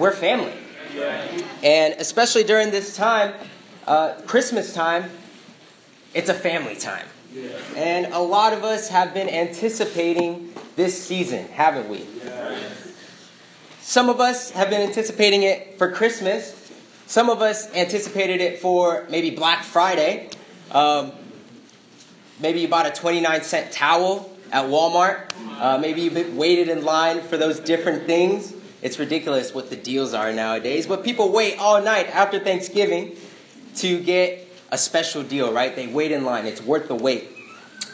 we're family. And especially during this time, uh, Christmas time, it's a family time. And a lot of us have been anticipating this season, haven't we? Some of us have been anticipating it for Christmas. Some of us anticipated it for maybe Black Friday. Um, maybe you bought a 29 cent towel at Walmart. Uh, maybe you waited in line for those different things. It's ridiculous what the deals are nowadays. But people wait all night after Thanksgiving to get a special deal, right? They wait in line. It's worth the wait.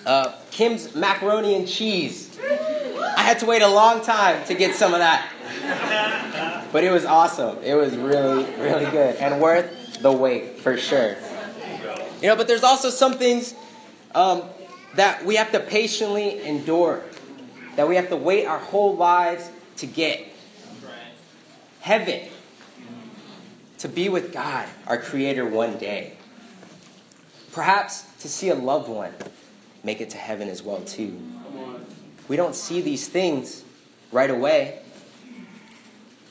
Uh, Kim's macaroni and cheese. I had to wait a long time to get some of that. But it was awesome. It was really, really good and worth the wait for sure. You know, but there's also some things um, that we have to patiently endure, that we have to wait our whole lives to get. Heaven, to be with God, our Creator, one day. Perhaps to see a loved one make it to heaven as well too. We don't see these things right away.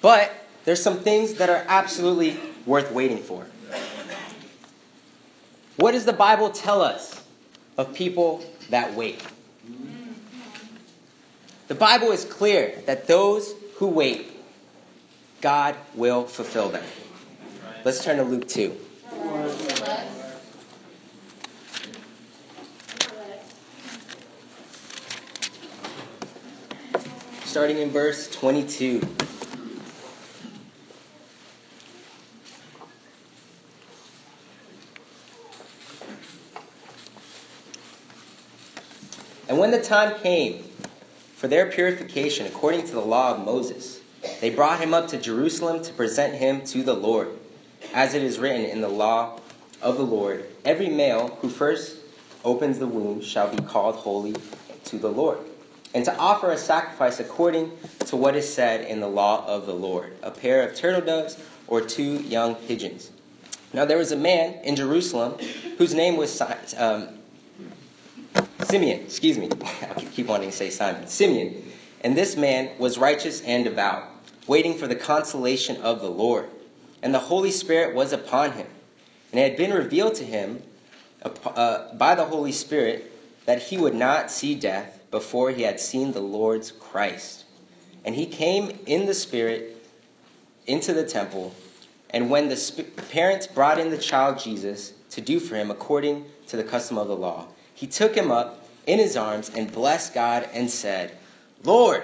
But there's some things that are absolutely worth waiting for. What does the Bible tell us of people that wait? The Bible is clear that those who wait, God will fulfill them. Let's turn to Luke 2. starting in verse 22. And when the time came for their purification according to the law of Moses, they brought him up to Jerusalem to present him to the Lord. As it is written in the law of the Lord, every male who first opens the womb shall be called holy to the Lord and to offer a sacrifice according to what is said in the law of the Lord a pair of turtle doves or two young pigeons. Now there was a man in Jerusalem whose name was um, Simeon. Excuse me, I keep wanting to say Simon. Simeon. And this man was righteous and devout, waiting for the consolation of the Lord. And the Holy Spirit was upon him. And it had been revealed to him uh, by the Holy Spirit that he would not see death before he had seen the Lord's Christ. And he came in the Spirit into the temple. And when the sp- parents brought in the child Jesus to do for him according to the custom of the law, he took him up in his arms and blessed God and said, Lord,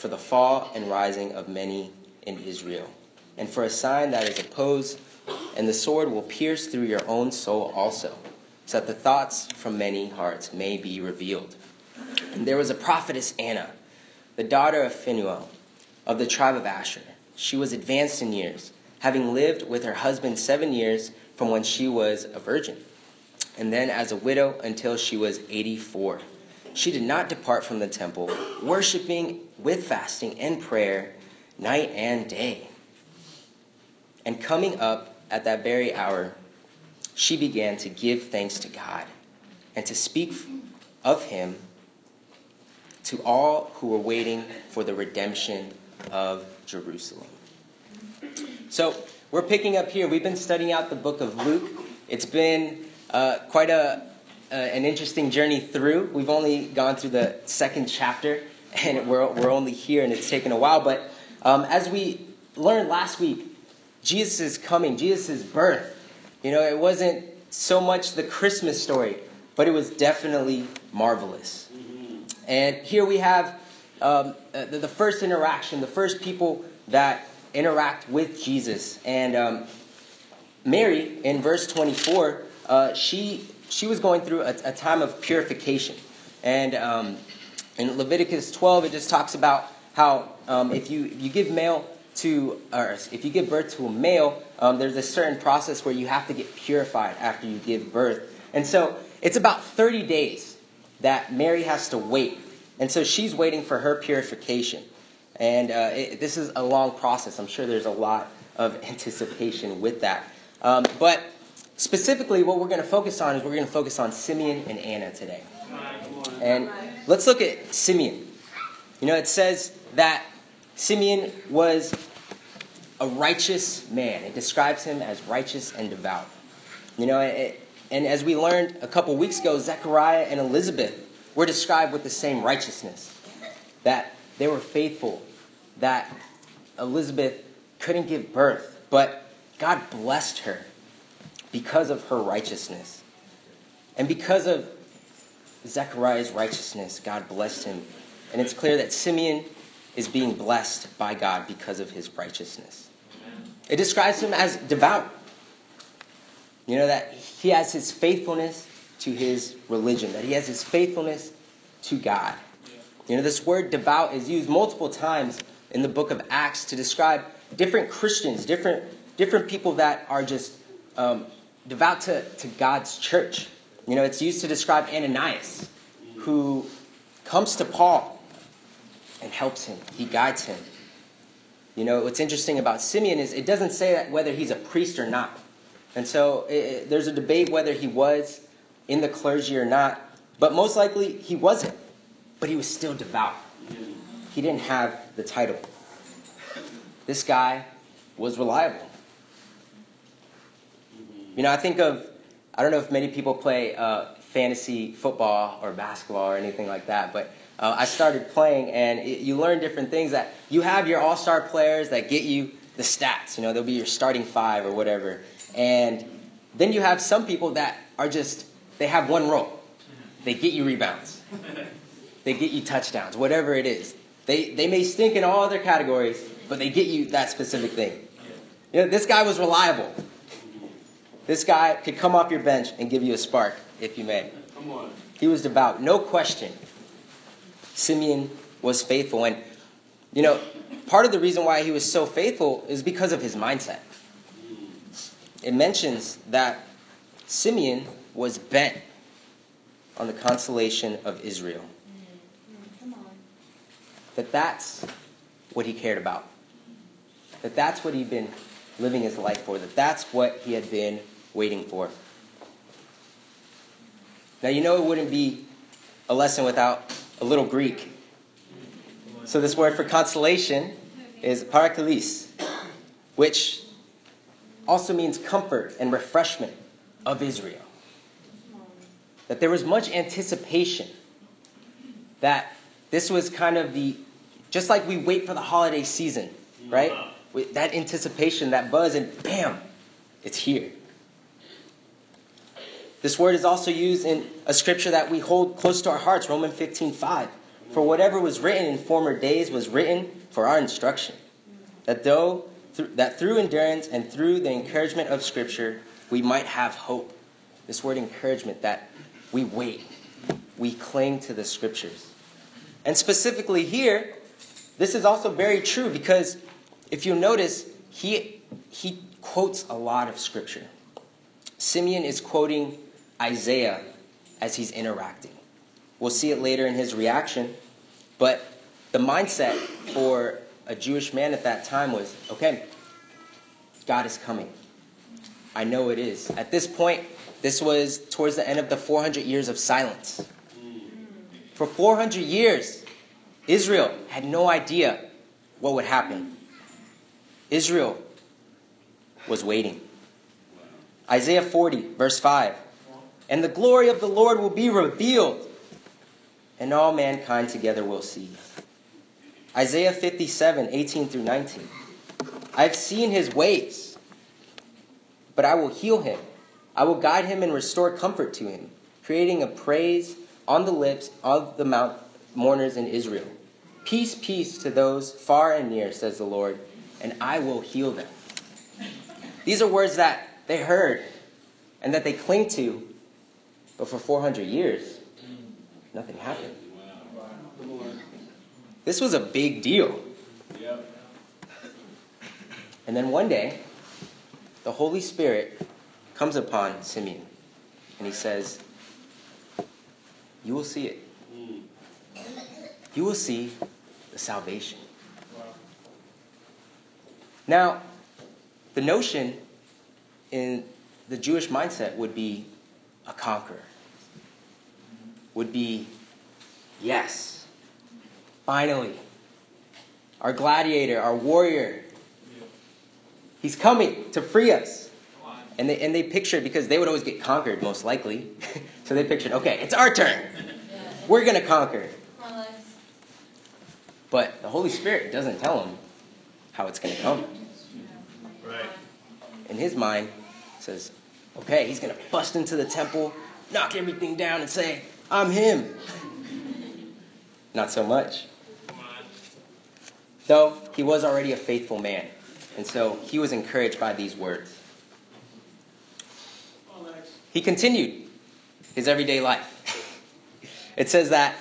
for the fall and rising of many in Israel, and for a sign that is opposed, and the sword will pierce through your own soul also, so that the thoughts from many hearts may be revealed. And there was a prophetess Anna, the daughter of Phanuel of the tribe of Asher. She was advanced in years, having lived with her husband seven years from when she was a virgin, and then as a widow until she was 84. She did not depart from the temple, worshiping with fasting and prayer night and day. And coming up at that very hour, she began to give thanks to God and to speak of him to all who were waiting for the redemption of Jerusalem. So, we're picking up here. We've been studying out the book of Luke. It's been uh, quite a, uh, an interesting journey through. We've only gone through the second chapter, and we're, we're only here, and it's taken a while. But um, as we learned last week, Jesus' is coming, Jesus' is birth, you know, it wasn't so much the Christmas story, but it was definitely marvelous. And here we have um, uh, the, the, first interaction, the first people that interact with Jesus. And um, Mary, in verse 24, uh, she, she was going through a, a time of purification. And um, in Leviticus 12, it just talks about how um, if, you, if you give male to, or if you give birth to a male, um, there's a certain process where you have to get purified after you give birth. And so it's about 30 days that Mary has to wait. And so she's waiting for her purification. And uh, it, this is a long process. I'm sure there's a lot of anticipation with that. Um, but specifically, what we're going to focus on is we're going to focus on Simeon and Anna today. And let's look at Simeon. You know, it says that Simeon was a righteous man. It describes him as righteous and devout. You know, it, and as we learned a couple weeks ago, Zechariah and Elizabeth were described with the same righteousness. That they were faithful, that Elizabeth couldn't give birth, but God blessed her because of her righteousness. And because of Zechariah's righteousness, God blessed him. And it's clear that Simeon is being blessed by God because of his righteousness. It describes him as devout. You know, that he has his faithfulness to his religion, that he has his faithfulness to God. You know, this word devout is used multiple times in the book of Acts to describe different Christians, different, different people that are just um, devout to, to God's church. You know, it's used to describe Ananias, who comes to Paul and helps him, he guides him. You know, what's interesting about Simeon is it doesn't say that whether he's a priest or not. And so it, it, there's a debate whether he was in the clergy or not, but most likely he wasn't. But he was still devout. He didn't have the title. This guy was reliable. You know, I think of, I don't know if many people play uh, fantasy football or basketball or anything like that, but uh, I started playing and it, you learn different things that you have your all star players that get you the stats. You know, they'll be your starting five or whatever. And then you have some people that are just, they have one role they get you rebounds, they get you touchdowns, whatever it is. They, they may stink in all other categories, but they get you that specific thing. You know, this guy was reliable. This guy could come off your bench and give you a spark, if you may. Come on. He was devout, no question. Simeon was faithful. And, you know, part of the reason why he was so faithful is because of his mindset. It mentions that Simeon was bent on the consolation of Israel. That that's what he cared about. That that's what he'd been living his life for. That that's what he had been waiting for. Now, you know it wouldn't be a lesson without a little Greek. So, this word for consolation is paraklesis, which also means comfort and refreshment of Israel. That there was much anticipation that this was kind of the, just like we wait for the holiday season, right? With that anticipation, that buzz, and bam, it's here. This word is also used in a scripture that we hold close to our hearts, Romans 15 5. For whatever was written in former days was written for our instruction. That though that through endurance and through the encouragement of Scripture, we might have hope. This word encouragement, that we wait, we cling to the Scriptures. And specifically here, this is also very true because if you notice, he, he quotes a lot of Scripture. Simeon is quoting Isaiah as he's interacting. We'll see it later in his reaction, but the mindset for a Jewish man at that time was okay, God is coming. I know it is. At this point, this was towards the end of the 400 years of silence. For 400 years, Israel had no idea what would happen. Israel was waiting. Isaiah 40, verse 5. And the glory of the Lord will be revealed, and all mankind together will see. Isaiah 57, 18 through 19. I've seen his ways, but I will heal him. I will guide him and restore comfort to him, creating a praise on the lips of the mount mourners in Israel. Peace, peace to those far and near, says the Lord, and I will heal them. These are words that they heard and that they cling to, but for 400 years, nothing happened. This was a big deal. And then one day, the Holy Spirit comes upon Simeon and he says, You will see it. You will see the salvation. Now, the notion in the Jewish mindset would be a conqueror, would be, yes, finally, our gladiator, our warrior, he's coming to free us. And they, and they pictured, because they would always get conquered, most likely. so they pictured, okay, it's our turn. We're going to conquer. But the Holy Spirit doesn't tell him how it's going to come. Right. In his mind, says, okay, he's going to bust into the temple, knock everything down, and say, I'm him. Not so much. Though he was already a faithful man. And so he was encouraged by these words. He continued his everyday life. it says that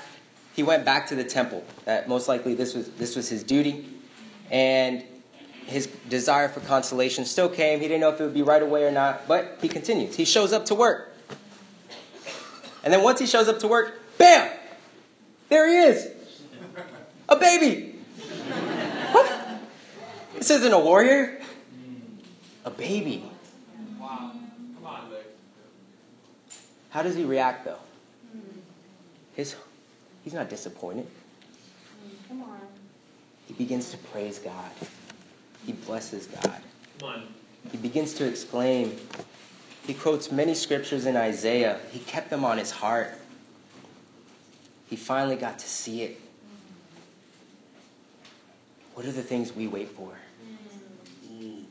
he went back to the temple. That most likely this was this was his duty, and his desire for consolation still came. He didn't know if it would be right away or not, but he continues. He shows up to work, and then once he shows up to work, bam, there he is, a baby. What? This isn't a warrior, a baby. Wow. Come on, Lex. How does he react though? His, he's not disappointed. Come on. He begins to praise God. He blesses God. Come on. He begins to exclaim. He quotes many scriptures in Isaiah. He kept them on his heart. He finally got to see it. What are the things we wait for? You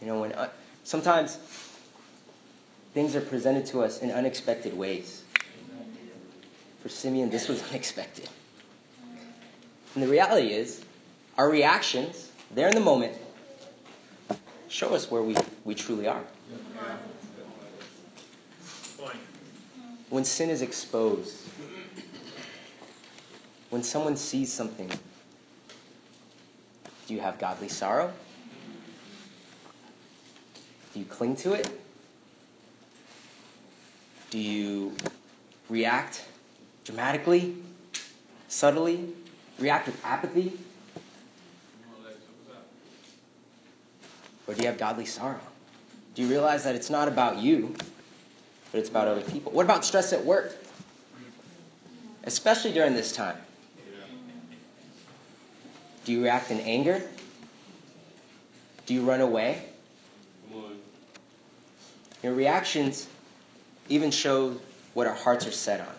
know, when uh, sometimes things are presented to us in unexpected ways. For Simeon, this was unexpected. And the reality is, our reactions, there in the moment, show us where we, we truly are. When sin is exposed, when someone sees something, do you have godly sorrow? Do you cling to it? Do you react dramatically, subtly, react with apathy? Come on, Lex. What's up? Or do you have godly sorrow? Do you realize that it's not about you, but it's about other people? What about stress at work? Especially during this time. Do you react in anger? Do you run away? Your reactions even show what our hearts are set on.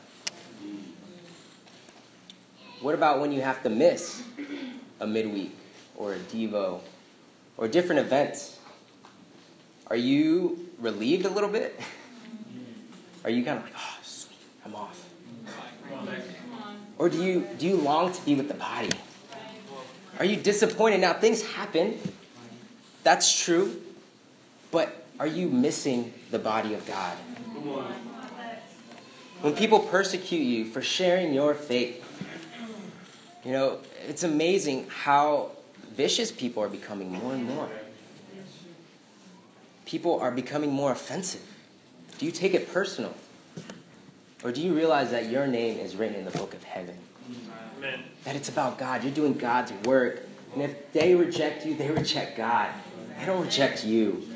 What about when you have to miss a midweek or a Devo or different events? Are you relieved a little bit? Are you kind of like, oh, sweet, I'm off? Or do you do you long to be with the body? Are you disappointed? Now things happen. That's true. But are you missing the body of God? When people persecute you for sharing your faith, you know, it's amazing how vicious people are becoming more and more. People are becoming more offensive. Do you take it personal? Or do you realize that your name is written in the book of heaven? Amen. That it's about God. You're doing God's work. And if they reject you, they reject God. They don't reject you.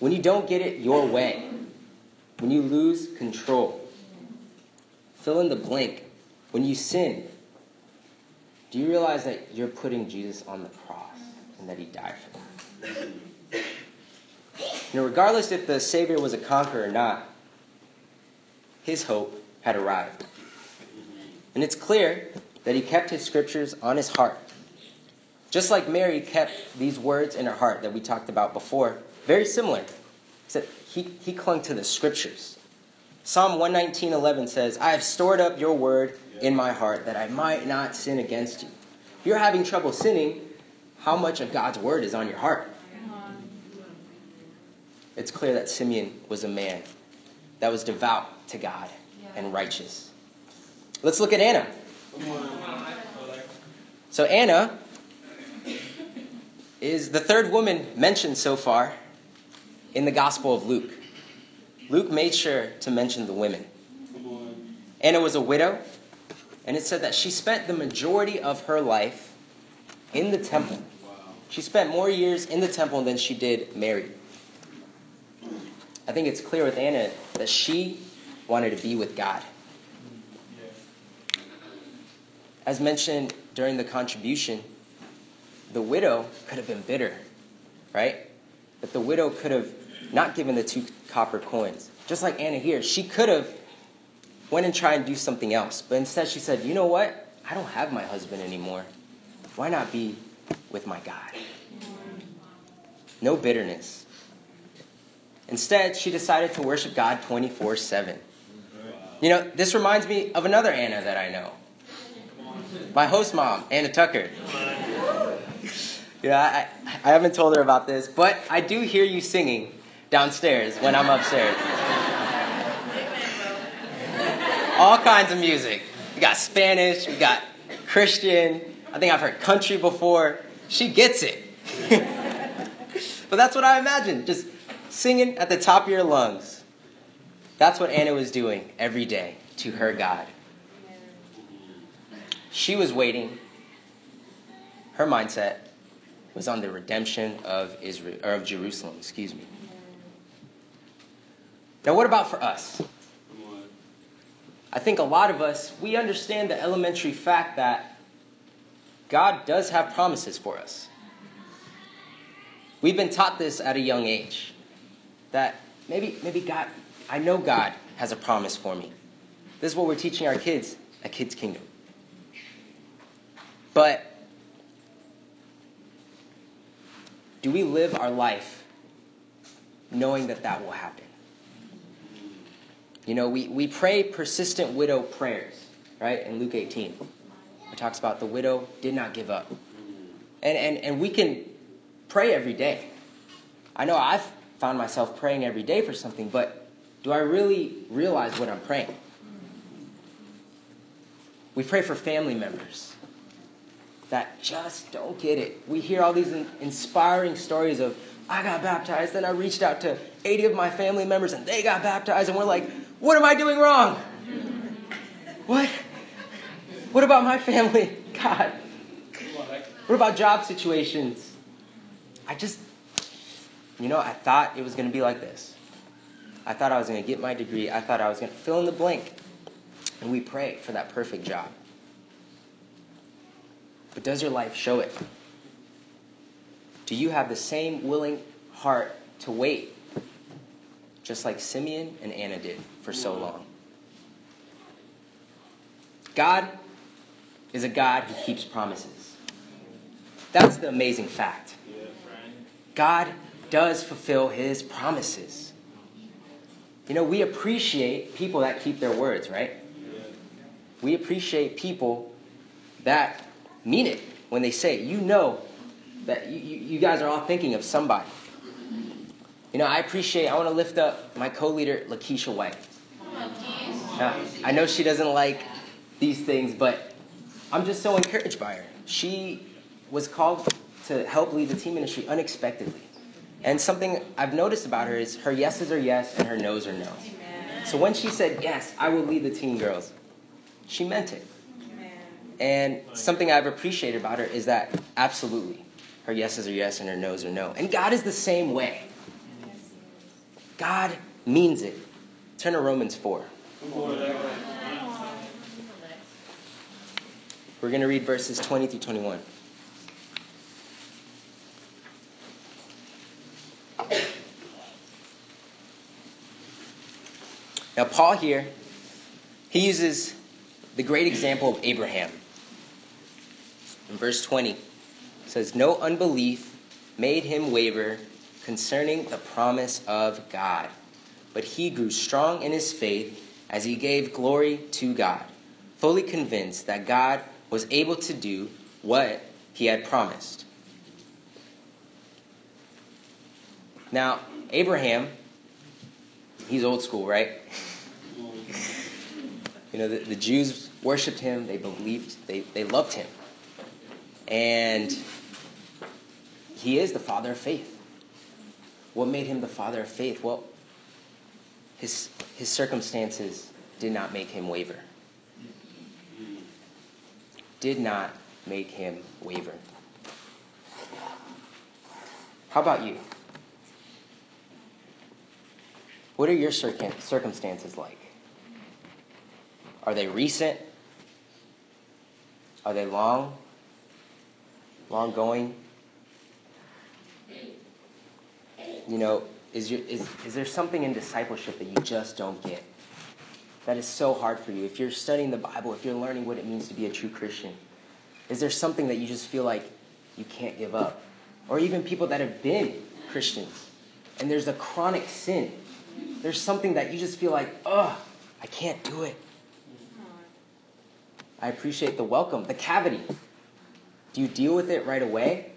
When you don't get it your way, when you lose control, fill in the blank. When you sin, do you realize that you're putting Jesus on the cross and that he died for that? You know, regardless if the Savior was a conqueror or not, his hope had arrived. And it's clear that he kept his scriptures on his heart. Just like Mary kept these words in her heart that we talked about before, very similar. He, he clung to the scriptures. Psalm 119.11 says, I have stored up your word in my heart that I might not sin against you. If you're having trouble sinning, how much of God's word is on your heart? It's clear that Simeon was a man that was devout to God and righteous. Let's look at Anna. Come on. Lex. So Anna is the third woman mentioned so far in the Gospel of Luke. Luke made sure to mention the women. Anna was a widow, and it said that she spent the majority of her life in the temple. She spent more years in the temple than she did married. I think it's clear with Anna that she wanted to be with God. As mentioned during the contribution, the widow could have been bitter, right? But the widow could have not given the two copper coins. Just like Anna here, she could have went and tried and do something else. But instead she said, you know what? I don't have my husband anymore. Why not be with my God? No bitterness. Instead, she decided to worship God 24 7. You know, this reminds me of another Anna that I know. My host mom, Anna Tucker. Yeah, I, I haven't told her about this, but I do hear you singing downstairs when I'm upstairs. All kinds of music. We got Spanish, we got Christian. I think I've heard country before. She gets it. but that's what I imagine, just singing at the top of your lungs. That's what Anna was doing every day to her God. She was waiting. Her mindset was on the redemption of Israel or of Jerusalem, excuse me. Now what about for us? I think a lot of us we understand the elementary fact that God does have promises for us. We've been taught this at a young age. That maybe maybe God I know God has a promise for me. This is what we're teaching our kids at Kids Kingdom. But do we live our life knowing that that will happen? You know, we, we pray persistent widow prayers, right, in Luke 18. It talks about the widow did not give up. And, and, and we can pray every day. I know I've found myself praying every day for something, but do I really realize what I'm praying? We pray for family members that just don't get it. We hear all these in- inspiring stories of, I got baptized, then I reached out to 80 of my family members and they got baptized, and we're like, what am I doing wrong? What? What about my family? God. What about job situations? I just, you know, I thought it was going to be like this. I thought I was going to get my degree. I thought I was going to fill in the blank. And we pray for that perfect job. But does your life show it? Do you have the same willing heart to wait, just like Simeon and Anna did for so mm. long? God is a God who keeps promises. That's the amazing fact. God does fulfill his promises. You know, we appreciate people that keep their words, right? We appreciate people that mean it when they say it. You know that you, you you guys are all thinking of somebody. You know, I appreciate, I want to lift up my co leader, Lakeisha White. Now, I know she doesn't like these things, but I'm just so encouraged by her. She was called to help lead the team ministry unexpectedly. And something I've noticed about her is her yeses are yes and her no's are no. So when she said, Yes, I will lead the team girls, she meant it. And something I've appreciated about her is that absolutely, her yeses are yes and her no's are no. And God is the same way. God means it. Turn to Romans 4. Come on, Zach. We're going to read verses 20 through 21. Now, Paul here, he uses the great example of Abraham. In verse 20, it says, No unbelief made him waver concerning the promise of God, but he grew strong in his faith as he gave glory to God, fully convinced that God was able to do what he had promised. Now, Abraham, he's old school, right? You know, the, the Jews worshipped him, they believed, they, they loved him. And he is the father of faith. What made him the father of faith? Well, his, his circumstances did not make him waver. Did not make him waver. How about you? What are your circum- circumstances like? Are they recent? Are they long? Long going? You know, is, your, is, is there something in discipleship that you just don't get? That is so hard for you. If you're studying the Bible, if you're learning what it means to be a true Christian, is there something that you just feel like you can't give up? Or even people that have been Christians and there's a chronic sin. There's something that you just feel like, ugh, I can't do it. I appreciate the welcome, the cavity. Do you deal with it right away?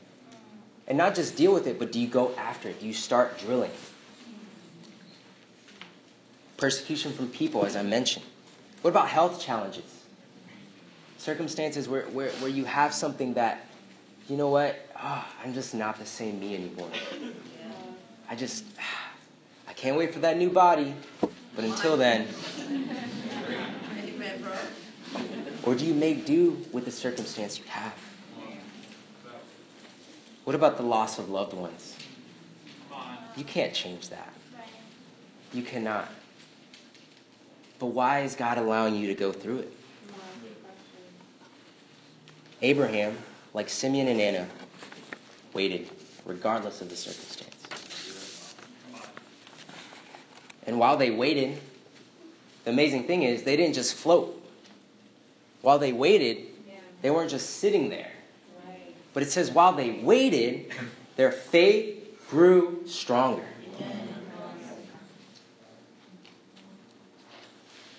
And not just deal with it, but do you go after it? Do you start drilling? Persecution from people, as I mentioned. What about health challenges? Circumstances where, where, where you have something that, you know what, oh, I'm just not the same me anymore. I just, I can't wait for that new body. But until then, or do you make do with the circumstance you have? What about the loss of loved ones? You can't change that. You cannot. But why is God allowing you to go through it? Abraham, like Simeon and Anna, waited regardless of the circumstance. And while they waited, the amazing thing is they didn't just float. While they waited, they weren't just sitting there. But it says while they waited, their faith grew stronger.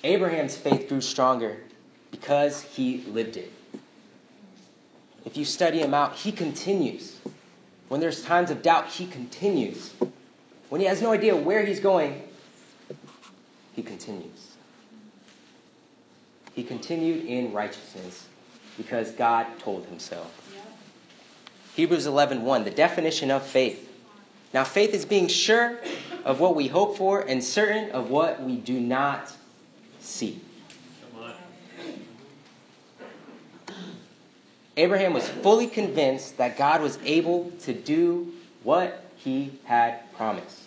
Abraham's faith grew stronger because he lived it. If you study him out, he continues. When there's times of doubt, he continues. When he has no idea where he's going, he continues. He continued in righteousness because God told him so. Hebrews 11:1, the definition of faith. Now faith is being sure of what we hope for and certain of what we do not see. Abraham was fully convinced that God was able to do what he had promised.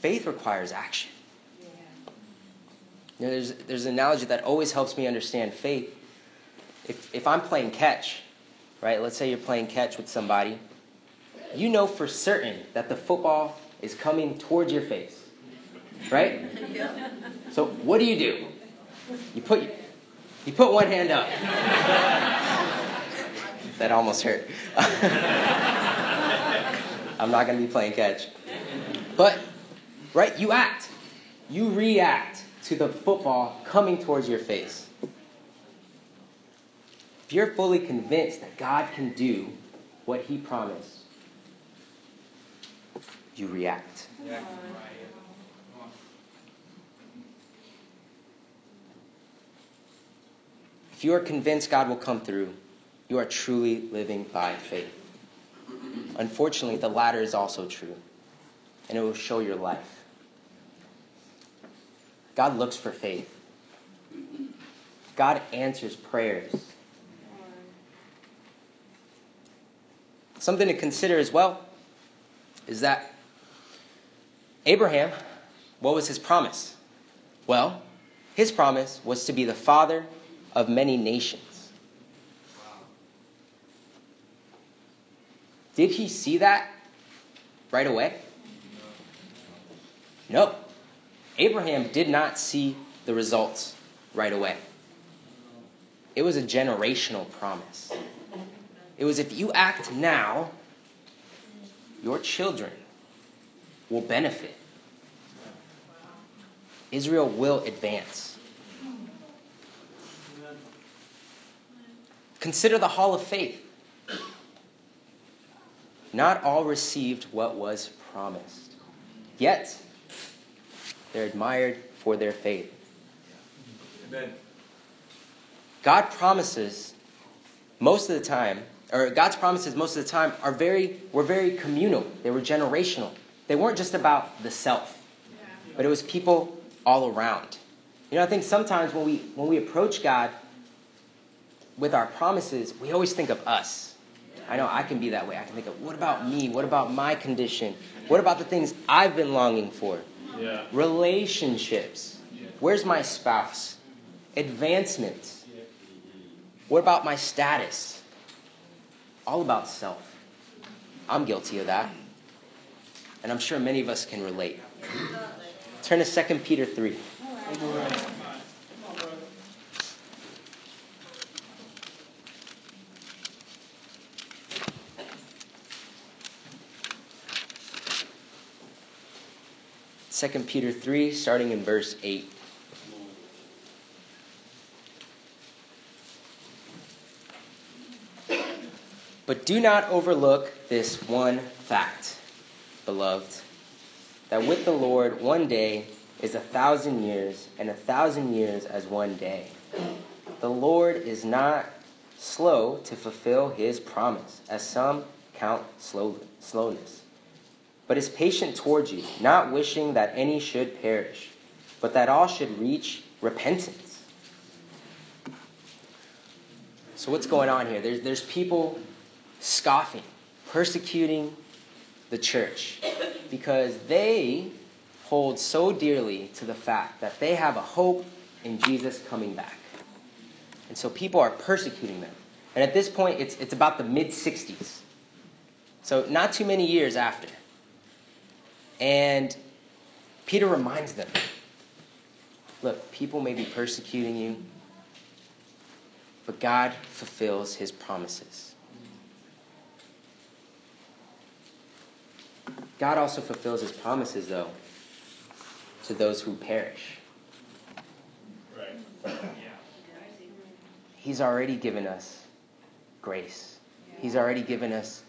Faith requires action. You know, there's, there's an analogy that always helps me understand faith. If, if I'm playing catch, right, let's say you're playing catch with somebody, you know for certain that the football is coming towards your face, right? So what do you do? You put, you put one hand up. that almost hurt. I'm not going to be playing catch. But, right, you act. You react to the football coming towards your face. If you're fully convinced that God can do what He promised, you react. If you are convinced God will come through, you are truly living by faith. Unfortunately, the latter is also true, and it will show your life. God looks for faith. God answers prayers. Something to consider as well is that Abraham, what was his promise? Well, his promise was to be the father of many nations. Did he see that right away? No. Abraham did not see the results right away. It was a generational promise. It was if you act now, your children will benefit. Israel will advance. Consider the hall of faith. Not all received what was promised, yet they're admired for their faith. Amen. God promises most of the time, or God's promises most of the time are very were very communal. They were generational. They weren't just about the self, but it was people all around. You know, I think sometimes when we when we approach God with our promises, we always think of us. I know I can be that way. I can think of what about me? What about my condition? What about the things I've been longing for? Yeah. Relationships. Where's my spouse? Advancement. What about my status? All about self. I'm guilty of that. And I'm sure many of us can relate. Turn to 2 Peter 3. Second Peter 3, starting in verse 8. But do not overlook this one fact, beloved, that with the Lord one day is a thousand years, and a thousand years as one day. The Lord is not slow to fulfill his promise, as some count slow, slowness, but is patient towards you, not wishing that any should perish, but that all should reach repentance. So, what's going on here? There's, there's people scoffing, persecuting the church because they hold so dearly to the fact that they have a hope in Jesus coming back. And so people are persecuting them. And at this point, it's, it's about the mid 60s. So, not too many years after. And Peter reminds them look, people may be persecuting you, but God fulfills his promises. God also fulfills his promises, though, to those who perish. Right. Yeah. He's already given us grace. He's already given us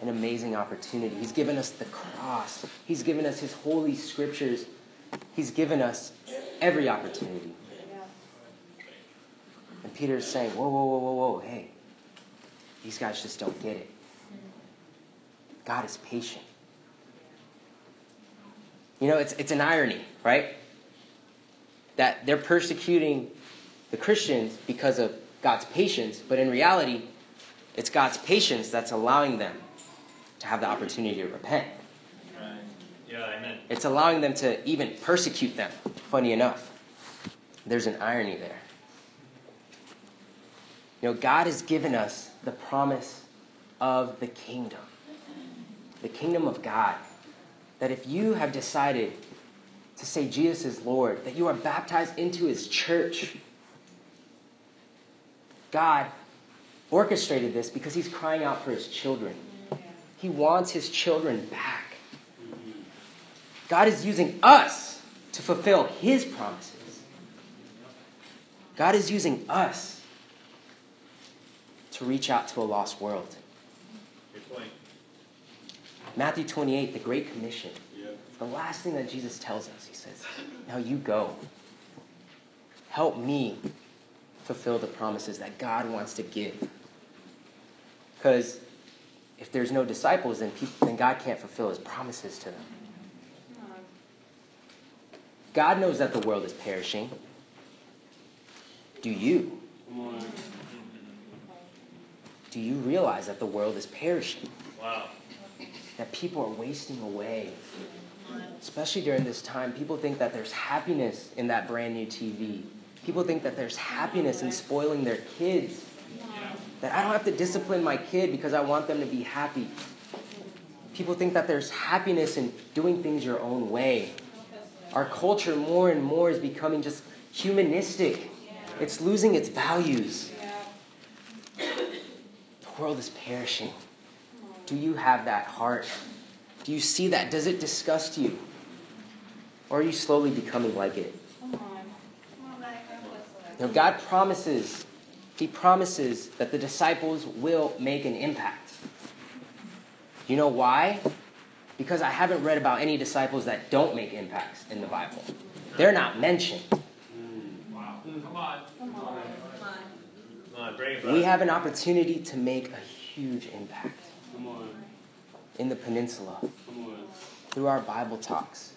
an amazing opportunity. He's given us the cross. He's given us his holy scriptures. He's given us every opportunity. And Peter is saying, whoa, whoa, whoa, whoa, whoa, hey, these guys just don't get it. God is patient. You know, it's, it's an irony, right? That they're persecuting the Christians because of God's patience, but in reality, it's God's patience that's allowing them to have the opportunity to repent. Right. Yeah, amen. It's allowing them to even persecute them, funny enough. There's an irony there. You know, God has given us the promise of the kingdom, the kingdom of God. That if you have decided to say Jesus is Lord, that you are baptized into his church, God orchestrated this because he's crying out for his children. He wants his children back. God is using us to fulfill his promises. God is using us to reach out to a lost world. Matthew 28, the Great Commission. Yeah. The last thing that Jesus tells us, he says, Now you go. Help me fulfill the promises that God wants to give. Because if there's no disciples, then, people, then God can't fulfill his promises to them. God knows that the world is perishing. Do you? Do you realize that the world is perishing? Wow. That people are wasting away? Especially during this time, people think that there's happiness in that brand new TV. People think that there's happiness in spoiling their kids. That I don't have to discipline my kid because I want them to be happy. People think that there's happiness in doing things your own way. Our culture more and more is becoming just humanistic. It's losing its values. The world is perishing. Do you have that heart? Do you see that? Does it disgust you? Or are you slowly becoming like it? Now, God promises, He promises that the disciples will make an impact. You know why? Because I haven't read about any disciples that don't make impacts in the Bible. They're not mentioned. Mm, wow. Come on. Come on, bring it We have an opportunity to make a huge impact Come on. In the peninsula through our Bible talks.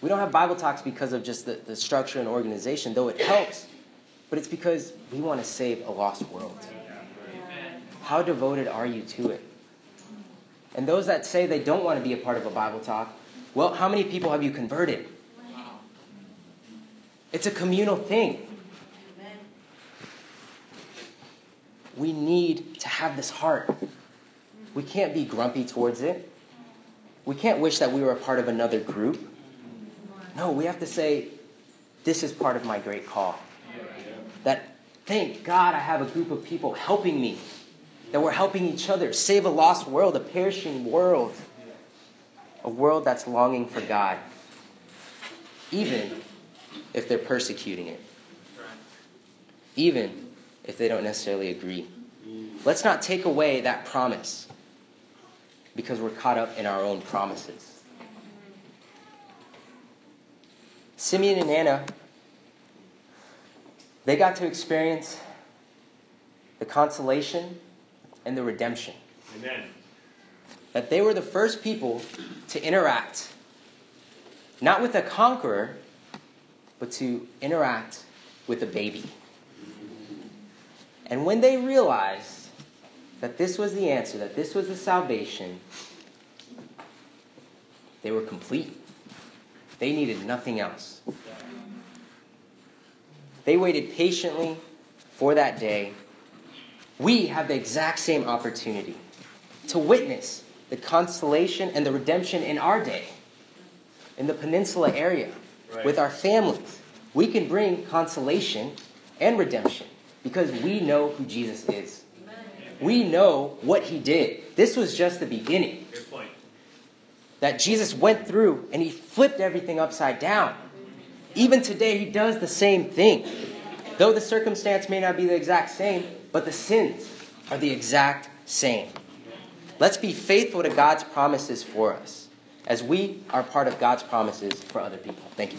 We don't have Bible talks because of just the, the structure and organization, though it helps, but it's because we want to save a lost world. How devoted are you to it? And those that say they don't want to be a part of a Bible talk, well, how many people have you converted? It's a communal thing. We need to have this heart. We can't be grumpy towards it. We can't wish that we were a part of another group. No, we have to say, this is part of my great call. That, thank God I have a group of people helping me. That we're helping each other save a lost world, a perishing world. A world that's longing for God. Even if they're persecuting it. Even if they don't necessarily agree. Let's not take away that promise because we're caught up in our own promises. Simeon and Anna, they got to experience the consolation and the redemption. Amen. That they were the first people to interact, not with a conqueror, but to interact with a baby. And when they realized that this was the answer, that this was the salvation, they were complete. They needed nothing else. They waited patiently for that day. We have the exact same opportunity to witness the consolation and the redemption in our day, in the peninsula area, Right. with our families. We can bring consolation and redemption because we know who Jesus is. We know what he did. This was just the beginning. Good point. That Jesus went through and he flipped everything upside down. Even today, he does the same thing. Though the circumstance may not be the exact same, but the sins are the exact same. Let's be faithful to God's promises for us as we are part of God's promises for other people. Thank you.